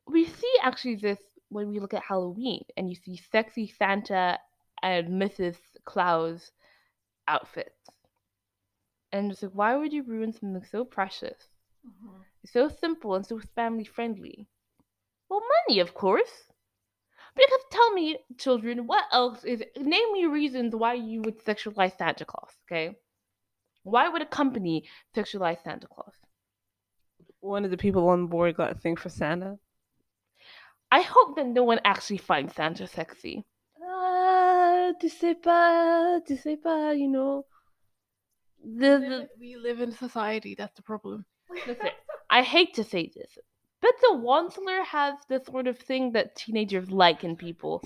we see actually this when we look at Halloween, and you see sexy Santa and Mrs. Claus outfits. And it's like, why would you ruin something so precious? Mm-hmm. So simple and so family friendly. Well, money, of course. Because tell me, children, what else is name me reasons why you would sexualize Santa Claus, okay? Why would a company sexualize Santa Claus? One of the people on board got a thing for Santa. I hope that no one actually finds Santa sexy. Ah, uh, tu sais pas, tu sais pas, you know. The, the... We live in society, that's the problem. Listen, I hate to say this, but the Wansler has the sort of thing that teenagers like in people.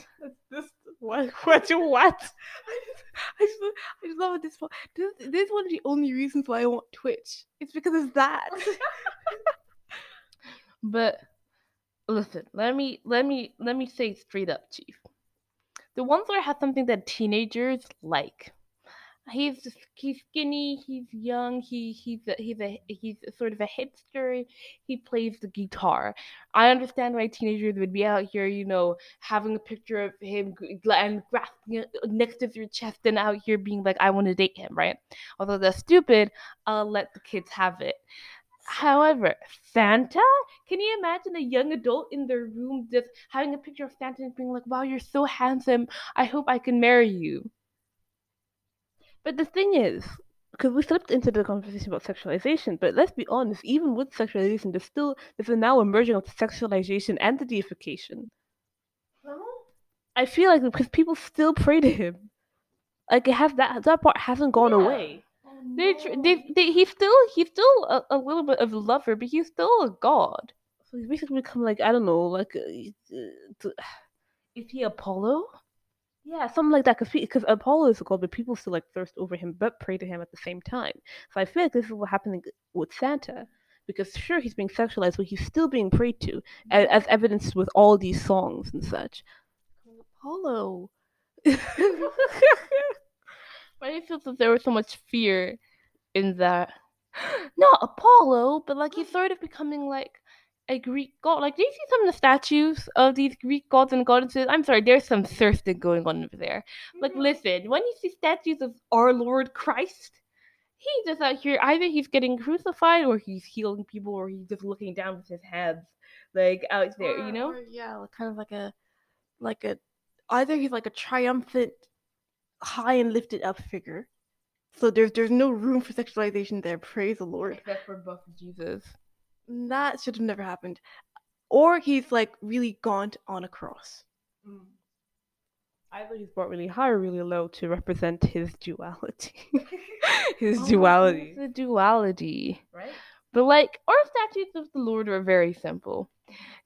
This what what what? I just, I just, I just love this. This, this is one of the only reasons why I want Twitch. It's because of that. but listen, let me let me let me say straight up, Chief. The Wansler has something that teenagers like he's he's skinny, he's young, he he's a, he's a he's sort of a hipster. He plays the guitar. I understand why teenagers would be out here, you know, having a picture of him and grasping it uh, next to their chest and out here being like, "I want to date him," right? Although that's stupid, I'll let the kids have it. However, Santa? Can you imagine a young adult in their room just having a picture of Santa and being like, wow, you're so handsome. I hope I can marry you? But the thing is, because we slipped into the conversation about sexualization, but let's be honest, even with sexualization, there's still there's a now emerging of the sexualization and the deification. I feel like because people still pray to him, like it has that that part hasn't gone yeah. away. Oh, no. they, they, they, he's still he's still a, a, little bit of a lover, but he's still a god. So he's basically become like I don't know, like uh, uh, is he Apollo? Yeah, something like that. Because Apollo is a god, but people still like thirst over him, but pray to him at the same time. So I feel like this is what happening with Santa, because sure he's being sexualized, but he's still being prayed to, as, as evidenced with all these songs and such. Apollo. but I feel that there was so much fear in that. Not Apollo, but like he's sort of becoming like a Greek god. Like, do you see some of the statues of these Greek gods and goddesses? I'm sorry, there's some thirsting going on over there. Like, mm-hmm. listen, when you see statues of our Lord Christ, he's just out here. Either he's getting crucified, or he's healing people, or he's just looking down with his hands, like out there. Or, you know? Or, yeah, kind of like a, like a, either he's like a triumphant, high and lifted up figure. So there's there's no room for sexualization there. Praise the Lord. Except for buff Jesus that should have never happened. Or he's like really gaunt on a cross. Mm. Either he's brought really high or really low to represent his duality. his oh, duality. The duality. Right. But like our statues of the Lord are very simple.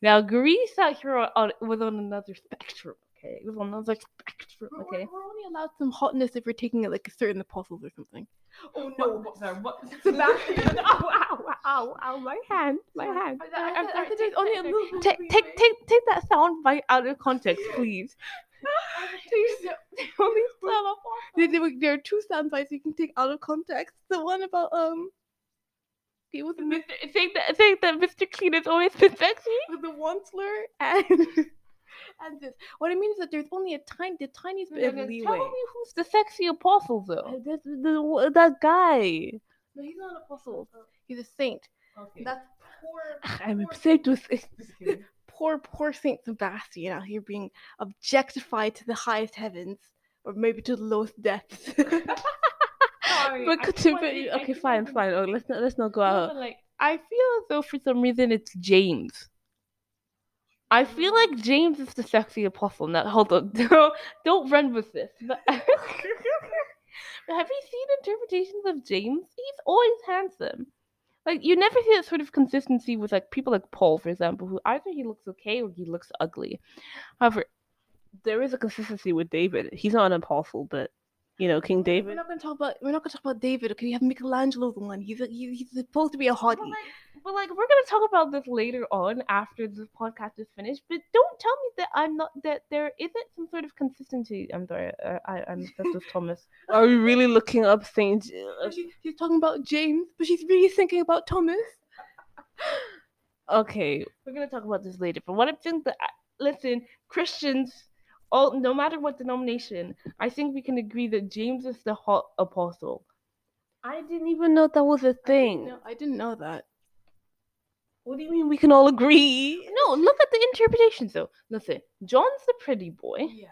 Now Greece out here on, was on another spectrum. Okay, it was on another spectrum. Okay, we're, we're only allowed some hotness if we're taking it like a certain apostles or something. Oh no! What, sorry, what? Sebastian! ow! Ow! Ow! Ow! My hand! My hand! I'm sorry. Take, only a little take, take, take, take that sound bite out of context, please. only there, there, there are two sound bites you can take out of context. The one about um he was Mr. saying that saying that Mr. Clean has always been sexy with the one slur and and this. What I mean is that there's only a tiny, the tiniest bit of leeway. Tell me who's the sexy apostle, though. Uh, this, the, that guy. No, he's not an apostle. He's a saint. Okay. That's poor. I'm obsessed with poor, poor Saint Sebastian out here being objectified to the highest heavens, or maybe to the lowest depths. Sorry, but, to, but okay, fine, fine. Oh, let's not let's not go out. like I feel as though for some reason it's James. I feel like James is the sexy apostle. Now, hold on, don't, don't run with this. But, but have you seen interpretations of James? He's always handsome. Like you never see that sort of consistency with like people like Paul, for example, who either he looks okay or he looks ugly. However, there is a consistency with David. He's not an apostle, but you know, King David. We're not gonna talk about we're not gonna talk about David. Okay, you have Michelangelo the one. He's a, he's, he's supposed to be a hottie. But like, but like, we're gonna talk about this later on after the podcast is finished. But don't tell me that I'm not that there isn't some sort of consistency. I'm sorry, uh, I I'm obsessed with Thomas. Are we really looking up things? She, she's talking about James, but she's really thinking about Thomas. okay, we're gonna talk about this later. But what I'm saying that listen, Christians all no matter what denomination, I think we can agree that James is the hot apostle. I didn't even know that was a thing. No, I didn't know that. What do you mean we can all agree? No, look at the interpretations though. Listen, John's the pretty boy. Yeah.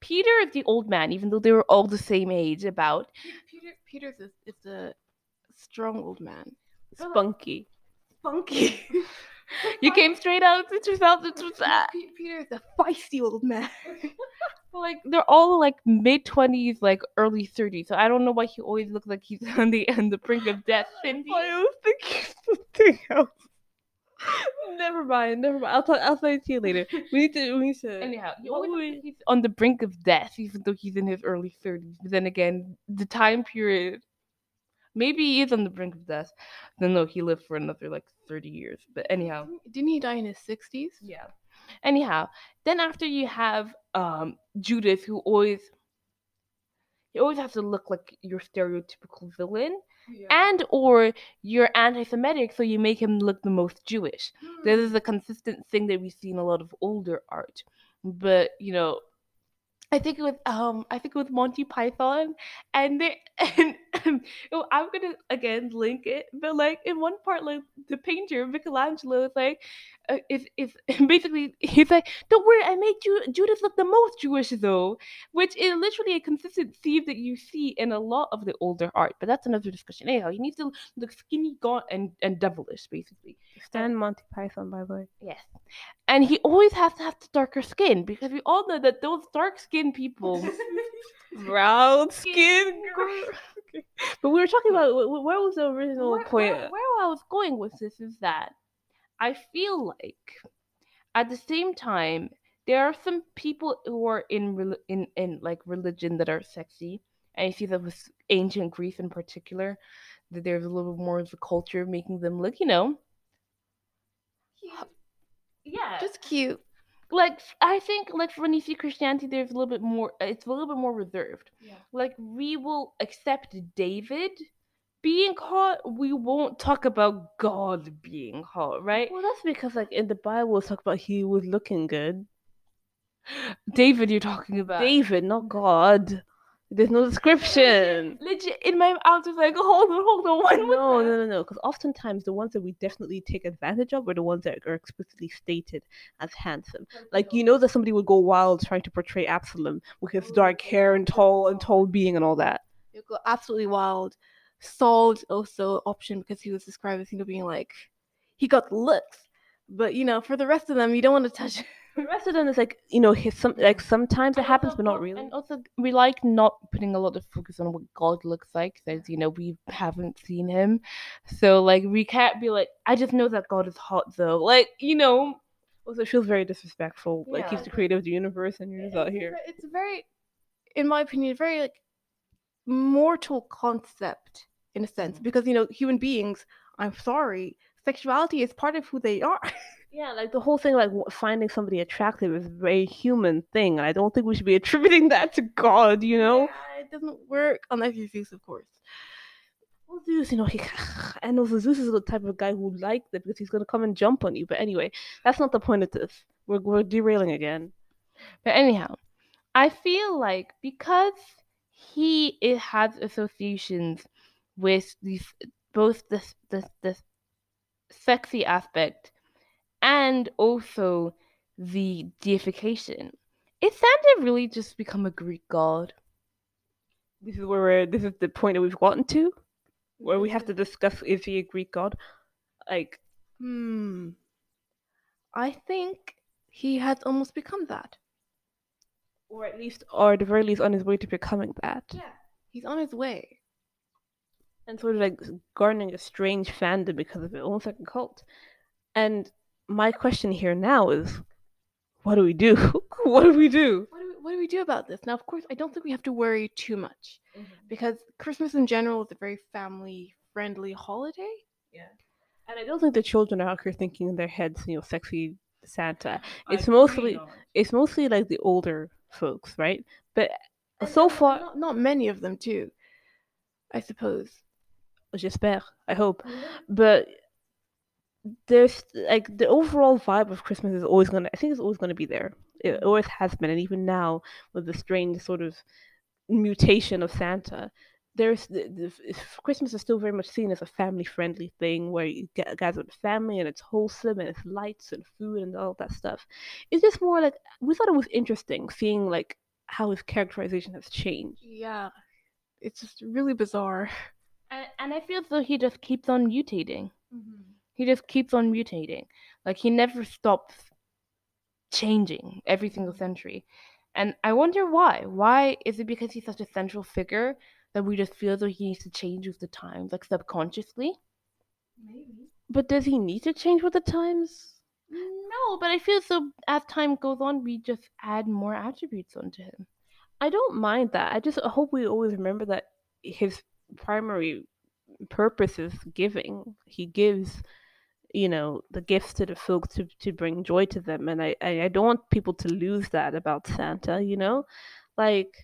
Peter is the old man, even though they were all the same age. About Peter. Peter's is, is a strong old man. Spunky. Spunky. you came straight out of 2000. Peter is a feisty old man. like they're all like mid twenties, like early thirties. So I don't know why he always looks like he's on the on the brink of death. Cindy. I was thinking something else. Never mind, never mind. I'll talk. I'll say it to you later. We need to. We need to. Anyhow, he's on the brink of death, even though he's in his early thirties. But then again, the time period Maybe he is on the brink of death. Then no, he lived for another like 30 years. But anyhow. Didn't he die in his 60s? Yeah. Anyhow, then after you have um Judas who always he always has to look like your stereotypical villain. Yeah. And or you're anti-Semitic, so you make him look the most Jewish. Mm. This is a consistent thing that we see in a lot of older art. But you know, I think it was um I think it was Monty Python and they and um, I'm gonna again link it, but like in one part like the painter Michelangelo is like uh, is is basically he's like don't worry I made Ju- Judas look the most Jewish though, which is literally a consistent theme that you see in a lot of the older art. But that's another discussion. Anyhow, he needs to look skinny, gaunt, and and devilish basically. Stand Monty Python by the way. Yes, and he always has to have the darker skin because we all know that those dark skinned people, brown skin. but we were talking about where was the original where, point? Where, where I was going with this is that I feel like at the same time there are some people who are in in in like religion that are sexy, and I see that with ancient Greece in particular, that there's a little more of a culture of making them look, you know, yeah, just cute. Like I think like when you see Christianity, there's a little bit more. Uh, it's a little bit more reserved. Yeah. Like we will accept David being hot. We won't talk about God being hot, right? Well, that's because like in the Bible, it's talk about he was looking good. David, you're talking about David, not God. There's no description. Legit, in my mouth is like, hold on, hold on. What no, no, no, no. Because oftentimes the ones that we definitely take advantage of are the ones that are explicitly stated as handsome. Like you know that somebody would go wild trying to portray Absalom with his dark hair and tall and tall being and all that. You go absolutely wild. Saul's also option because he was described as you know being like he got looks, but you know for the rest of them you don't want to touch. The rest of them is like you know his some like sometimes it happens but not really. and also we like not putting a lot of focus on what god looks like because you know we haven't seen him. So like we can't be like i just know that god is hot though. Like you know? Also it feels very disrespectful yeah. like he's the creator of the universe and you're just out here. it's very in my opinion very like mortal concept in a sense. Mm. because you know human beings i'm sorry sexuality is part of who they are Yeah, like the whole thing, like finding somebody attractive is a very human thing, and I don't think we should be attributing that to God. You know, yeah, it doesn't work unless you're Zeus, of course. Well, Zeus, you know, he, and also Zeus is the type of guy who likes it because he's gonna come and jump on you. But anyway, that's not the point of this. We're we're derailing again. But anyhow, I feel like because he it has associations with these both the the the sexy aspect and also the deification. Is Santa really just become a Greek god? This is where we're, this is the point that we've gotten to, where we have to discuss is he a Greek god? Like, hmm, I think he has almost become that, or at least, or at the very least, on his way to becoming that. Yeah, he's on his way, and sort of like garnering a strange fandom because of it, almost like a cult. And my question here now is, what do we do? what do we do? What do we, what do we do about this? Now, of course, I don't think we have to worry too much mm-hmm. because Christmas in general is a very family friendly holiday. Yeah. And I don't think the children are out here thinking in their heads, you know, sexy Santa. It's I mostly it's mostly like the older folks, right? But and so far not, not many of them too. I suppose. J'espère. I hope. Mm-hmm. But there's like the overall vibe of Christmas is always gonna I think it's always gonna be there. It mm-hmm. always has been, and even now with the strange sort of mutation of Santa, there's the, the, Christmas is still very much seen as a family friendly thing where you get gather with family and it's wholesome and it's lights and food and all that stuff. It's just more like we thought it was interesting seeing like how his characterization has changed. Yeah, it's just really bizarre. And, and I feel as though he just keeps on mutating. Mm-hmm. He just keeps on mutating. Like he never stops changing every single century. And I wonder why. Why is it because he's such a central figure that we just feel that he needs to change with the times, like subconsciously? Maybe. But does he need to change with the times? No, but I feel so as time goes on, we just add more attributes onto him. I don't mind that. I just hope we always remember that his primary purpose is giving. He gives you know the gifts to the folks to, to bring joy to them and I, I don't want people to lose that about santa you know? Like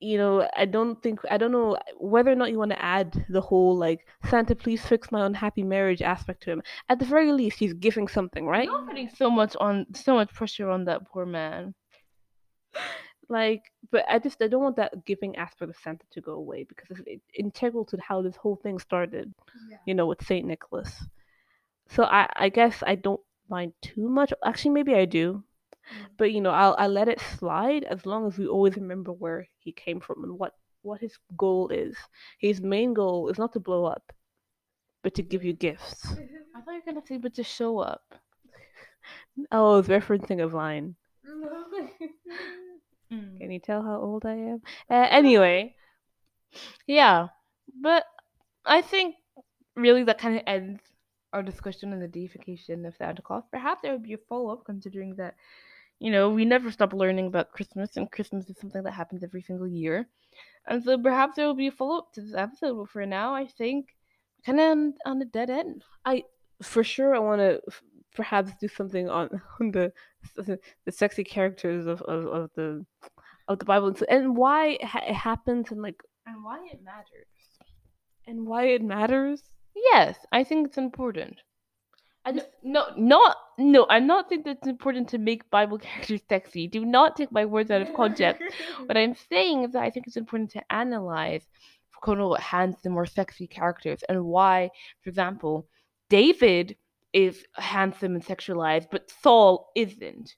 you know i don't think i don't know whether or not you want to add the whole like santa please fix my unhappy marriage aspect to him. At the very least he's giving something right? You're putting so much on so much pressure on that poor man. Like but i just i don't want that giving aspect of santa to go away because it's integral to how this whole thing started yeah. you know with saint nicholas so I I guess I don't mind too much. Actually, maybe I do. Mm. But you know, I'll I let it slide as long as we always remember where he came from and what what his goal is. His main goal is not to blow up, but to give you gifts. I thought you were gonna say, but to show up. oh, it's referencing a vine. Can you tell how old I am? Uh, anyway, yeah, but I think really that kind of ends our discussion on the deification of Santa Claus. Perhaps there would be a follow up, considering that, you know, we never stop learning about Christmas, and Christmas is something that happens every single year. And so perhaps there will be a follow up to this episode. But for now, I think kind of on, on a dead end. I, for sure, I want to f- perhaps do something on, on the, the sexy characters of, of, of the of the Bible and, so, and why ha- it happens and like and why it matters and why it matters Yes, I think it's important. I just no, not no. I'm not saying that it's important to make Bible characters sexy. Do not take my words out of context. what I'm saying is that I think it's important to analyze, quote unquote, handsome or sexy characters and why, for example, David is handsome and sexualized, but Saul isn't.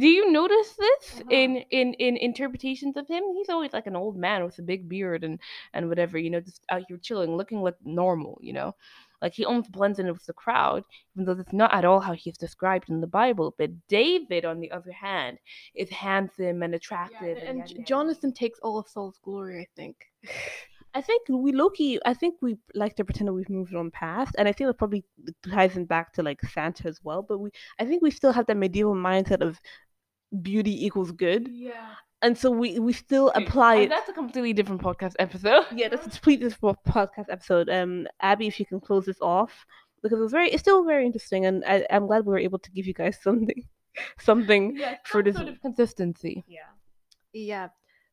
Do you notice this uh-huh. in in in interpretations of him? He's always like an old man with a big beard and and whatever, you know, just out here chilling, looking like normal, you know. Like he almost blends in with the crowd, even though that's not at all how he's described in the Bible. But David, on the other hand, is handsome and attractive. Yeah, and, and Jonathan takes all of Saul's glory, I think. I think we Loki. I think we like to pretend that we've moved on past, and I think it probably ties in back to like Santa as well. But we, I think we still have that medieval mindset of beauty equals good. Yeah. And so we we still apply it. That's a completely different podcast episode. Yeah, that's a completely different podcast episode. Um, Abby, if you can close this off because it was very, it's still very interesting, and I, am glad we were able to give you guys something, something yeah, for this sort of consistency. Yeah. Yeah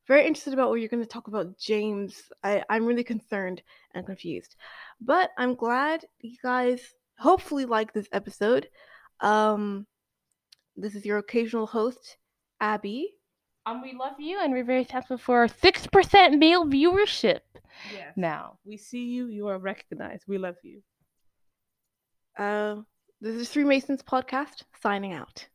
very interested about what you're going to talk about, James. I, I'm really concerned and confused. But I'm glad you guys hopefully like this episode. Um, this is your occasional host, Abby. And we love you, and we're very thankful for our 6% male viewership yes. now. We see you, you are recognized. We love you. Uh, this is Three Masons podcast, signing out.